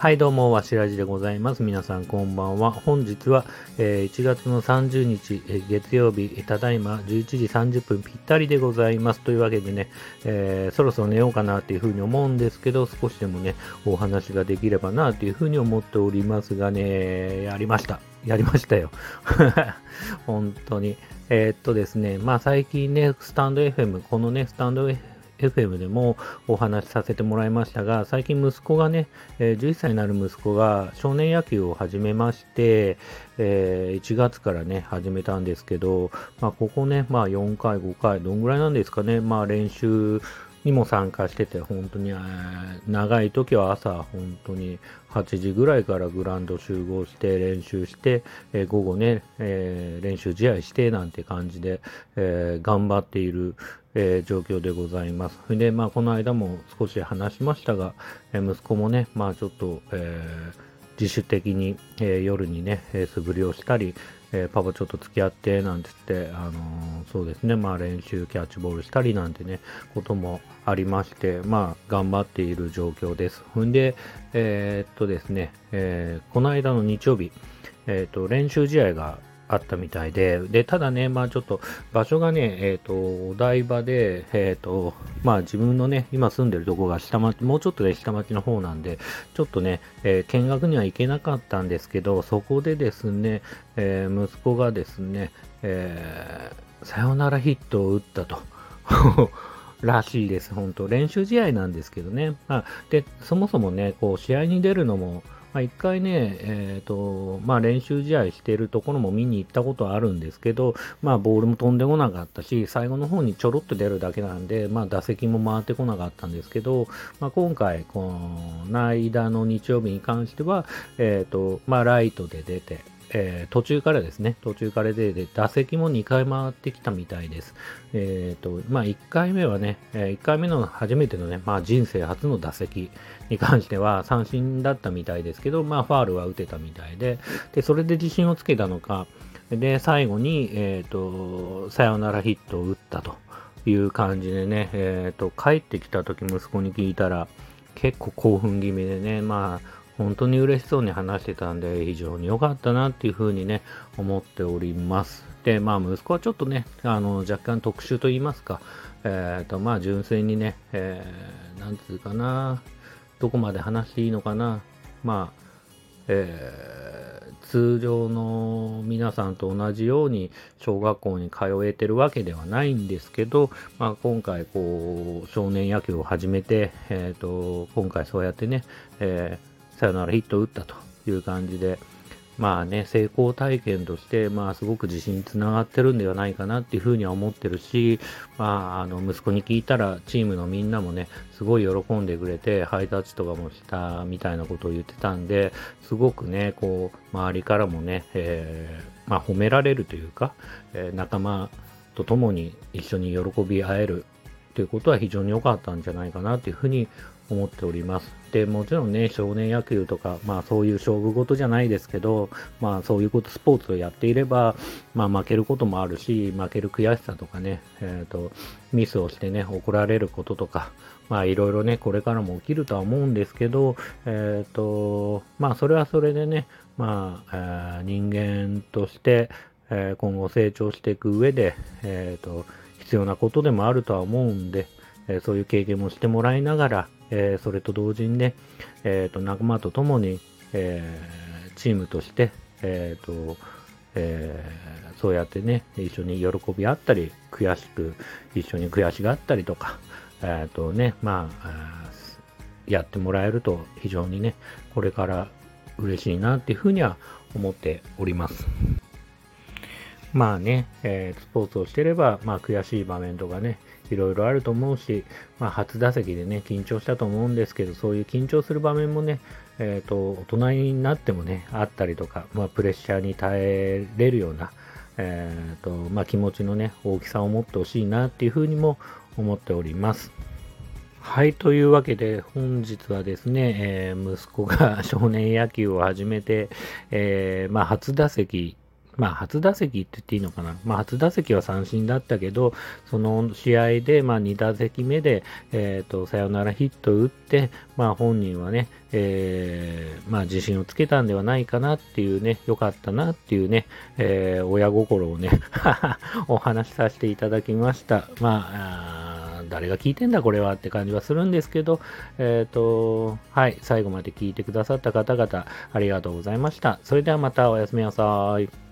はい、どうも、わしらじでございます。皆さん、こんばんは。本日は、えー1月の30日、えー月曜日、ただいま11時30分ぴったりでございます。というわけでね、えーそろそろ寝ようかなっていうふうに思うんですけど、少しでもね、お話ができればなっていうふうに思っておりますがね、やりました。やりましたよ。本当に。えーっとですね、まあ最近ね、スタンド FM、このね、スタンド FM FM でもお話しさせてもらいましたが、最近息子がね、え11歳になる息子が少年野球を始めまして、え1月からね、始めたんですけど、まあ、ここね、まあ、4回、5回、どんぐらいなんですかね、まあ、練習にも参加してて、本当に、長い時は朝、本当に8時ぐらいからグラウンド集合して練習して、えー午後ね、えー練習試合してなんて感じで、えー頑張っている、えー状況でございます。で、まあ、この間も少し話しましたが、えー息子もね、まあ、ちょっと、えー自主的に、え夜にね、え素振りをしたり、えパパちょっと付き合ってなんて言って、あのそうですね、まあ練習キャッチボールしたりなんてね、こともありまして、まあ頑張っている状況です。ほんで、えっとですね、えこの間の日曜日、えっと練習試合があったみたいで、で、ただね、まあちょっと場所がね、えっ、と、お台場で、えっ、と、まあ自分のね、今住んでるとこが下町、もうちょっとで下町の方なんで、ちょっとね、えー見学には行けなかったんですけど、そこでですね、えー息子がですね、えーサヨナラヒットを打ったと。らしいです、本当練習試合なんですけどね。まあ、で、そもそもね、こう、試合に出るのも、まあ、一回ね、えっ、と、まあ、練習試合しているところも見に行ったことはあるんですけど、まあ、ボールも飛んでこなかったし、最後の方にちょろっと出るだけなんで、まあ、打席も回ってこなかったんですけど、まあ、今回、この間の日曜日に関しては、えっ、と、まあ、ライトで出て、えー途中からですね、途中から出て、打席も2回回ってきたみたいです。えっ、と、まあ、1回目はね、え1回目の初めてのね、まあ、人生初の打席に関しては三振だったみたいですけど、まあ、ファールは打てたみたいで、で、それで自信をつけたのか、で、最後に、えっ、と、サヨナラヒットを打ったという感じでね、えっ、と、帰ってきた時息子に聞いたら、結構興奮気味でね、まあ、本当に嬉しそうに話してたんで、非常に良かったなっていうふうにね、思っております。で、まあ、息子はちょっとね、あの、若干特殊と言いますか、えっ、と、まあ、純粋にね、えー、なんつうかな、どこまで話していいのかな、まあ、えー通常の皆さんと同じように小学校に通えてるわけではないんですけど、まあ、今回こう少年野球を始めて、えー、と今回そうやってね、えーサヨナラヒットを打ったという感じで、まあね、成功体験として、まあすごく自信につながってるんではないかなっていうふうには思ってるし、まああの息子に聞いたらチームのみんなもね、すごい喜んでくれて、ハイタッチとかもしたみたいなことを言ってたんで、すごくね、こう、周りからもね、えーまあ褒められるというか、えー仲間と共に一緒に喜び合えるということは非常に良かったんじゃないかなというふうに思っております。で、もちろんね、少年野球とか、まあそういう勝負事じゃないですけど、まあそういうこと、スポーツをやっていれば、まあ負けることもあるし、負ける悔しさとかね、えっ、と、ミスをしてね、怒られることとか、まあいろいろね、これからも起きるとは思うんですけど、えっ、と、まあそれはそれでね、まあ、えー人間として、え今後成長していく上で、えっ、と、必要なことでもあるとは思うんで、えそういう経験もしてもらいながら、えーそれと同時にね、えーと仲間と共に、えーチームとして、えーとえーそうやってね、一緒に喜び合ったり、悔しく、一緒に悔しがったりとか、えーとね、まあ、やってもらえると非常にね、これから嬉しいなっていうふうには思っております。まあね、えースポーツをしてれば、まあ悔しい場面とかね、いろいろあると思うし、まあ初打席でね、緊張したと思うんですけど、そういう緊張する場面もね、えっ、と、大人になってもね、あったりとか、まあプレッシャーに耐えれるような、えっ、と、まあ気持ちのね、大きさを持ってほしいなっていうふうにも思っております。はい、というわけで本日はですね、えー息子が少年野球を始めて、えーまあ、初打席まあ、初打席って言っていいのかな。まあ、初打席は三振だったけど、その試合で、まあ、2打席目で、えっ、ー、と、サヨナラヒット打って、まあ、本人はね、えー、まあ、自信をつけたんではないかなっていうね、良かったなっていうね、えー、親心をね お話しさせていただきました。まあ誰が聞いてんだこれはって感じはするんですけど、えっ、ー、と、はい、最後まで聞いてくださった方々、ありがとうございました。それではまたおやすみなさい。